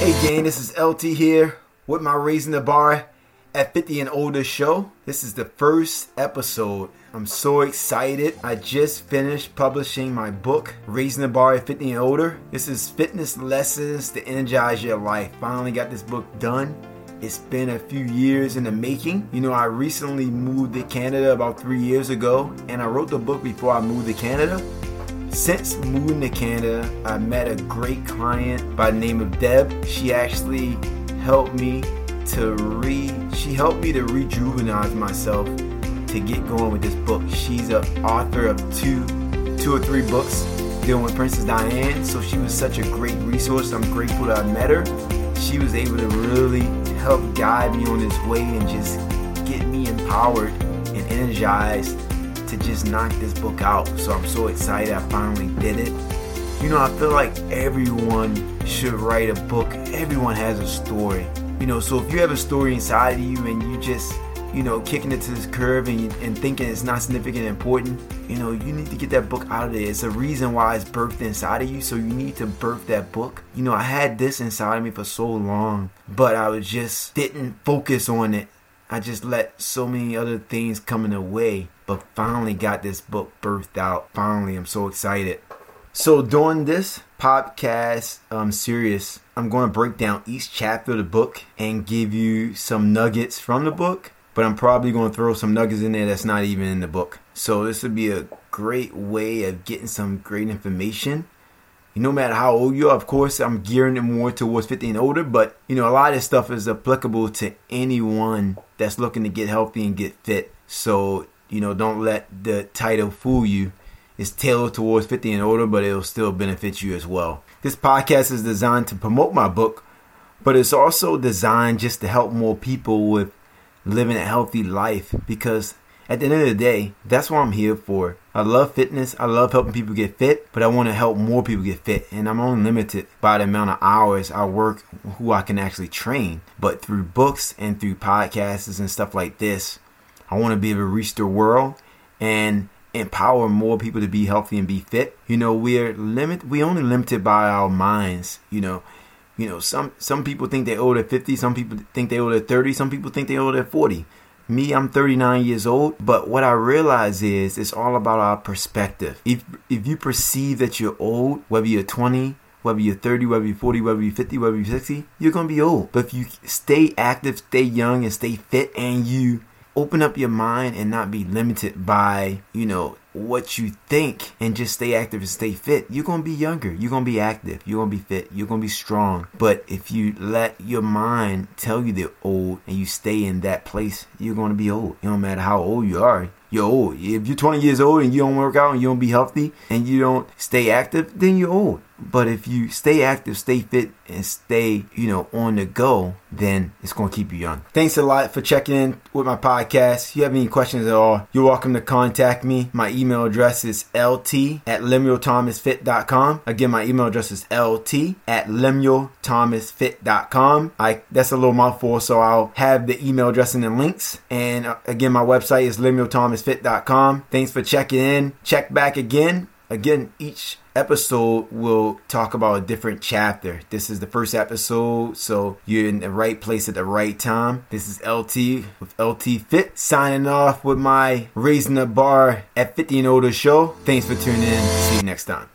Hey gang, this is LT here with my Raising the Bar at 50 and Older show. This is the first episode. I'm so excited. I just finished publishing my book, Raising the Bar at 50 and Older. This is fitness lessons to energize your life. Finally got this book done. It's been a few years in the making. You know, I recently moved to Canada about three years ago, and I wrote the book before I moved to Canada. Since moving to Canada, I met a great client by the name of Deb. She actually helped me to re she helped me to rejuvenate myself to get going with this book. She's an author of two two or three books dealing with Princess Diana, so she was such a great resource. I'm grateful that I met her. She was able to really help guide me on this way and just get me empowered and energized to just knock this book out. So I'm so excited I finally did it. You know, I feel like everyone should write a book. Everyone has a story. You know, so if you have a story inside of you and you just, you know, kicking it to this curve and, and thinking it's not significant and important, you know, you need to get that book out of there. It's a reason why it's birthed inside of you, so you need to birth that book. You know, I had this inside of me for so long, but I was just didn't focus on it. I just let so many other things come in the way but finally got this book birthed out. Finally, I'm so excited. So, during this podcast um, series, I'm going to break down each chapter of the book and give you some nuggets from the book. But I'm probably going to throw some nuggets in there that's not even in the book. So, this would be a great way of getting some great information. No matter how old you are, of course, I'm gearing it more towards 50 and older, but you know, a lot of this stuff is applicable to anyone that's looking to get healthy and get fit. So you know, don't let the title fool you. It's tailored towards 50 and older, but it'll still benefit you as well. This podcast is designed to promote my book, but it's also designed just to help more people with living a healthy life because at the end of the day, that's what I'm here for. I love fitness. I love helping people get fit, but I want to help more people get fit. And I'm only limited by the amount of hours I work who I can actually train. But through books and through podcasts and stuff like this, I want to be able to reach the world and empower more people to be healthy and be fit. You know, we're limit we only limited by our minds, you know. You know, some some people think they're older 50, some people think they're older 30, some people think they're older 40. Me, I'm 39 years old, but what I realize is it's all about our perspective. If if you perceive that you're old, whether you're 20, whether you're 30, whether you're 40, whether you're 50, whether you're 60, you're to be old. But if you stay active, stay young, and stay fit, and you open up your mind and not be limited by, you know, what you think and just stay active and stay fit, you're going to be younger. You're going to be active. You're going to be fit. You're going to be strong. But if you let your mind tell you they're old and you stay in that place, you're going to be old. It don't matter how old you are. You're old. If you're 20 years old and you don't work out and you don't be healthy and you don't stay active, then you're old. But if you stay active, stay fit, and stay, you know, on the go, then it's going to keep you young. Thanks a lot for checking in with my podcast. If you have any questions at all, you're welcome to contact me. My email address is lt at lemuelthomasfit.com. Again, my email address is lt at lemuelthomasfit.com. I That's a little mouthful, so I'll have the email address in the links. And uh, again, my website is lemuelthomasfit.com. Thanks for checking in. Check back again. Again, each episode will talk about a different chapter. This is the first episode, so you're in the right place at the right time. This is LT with LT Fit signing off with my Raising the Bar at 50 and Older show. Thanks for tuning in. See you next time.